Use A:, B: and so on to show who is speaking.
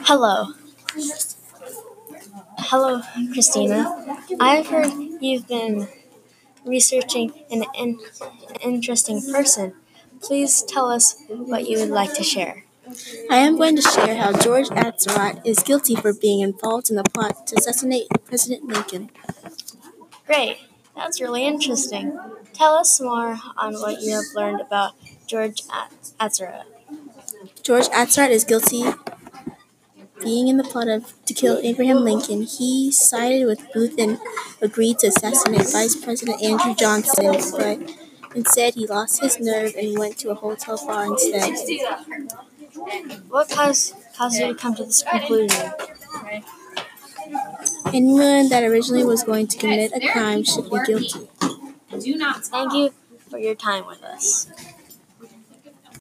A: Hello. Hello, Cristina. I've heard you've been researching an, an interesting person. Please tell us what you would like to share.
B: I am going to share how George Atzerodt is guilty for being involved in the plot to assassinate President Lincoln.
A: Great. That's really interesting. Tell us more on what you have learned about George Atzerodt.
B: George Atzerodt is guilty being in the plot of to kill Abraham Lincoln. He sided with Booth and agreed to assassinate Vice President Andrew Johnson, but instead he lost his nerve and went to a hotel bar instead.
A: What caused, caused you to come to this conclusion?
B: Anyone that originally was going to commit a crime should be guilty.
A: Thank you for your time with us.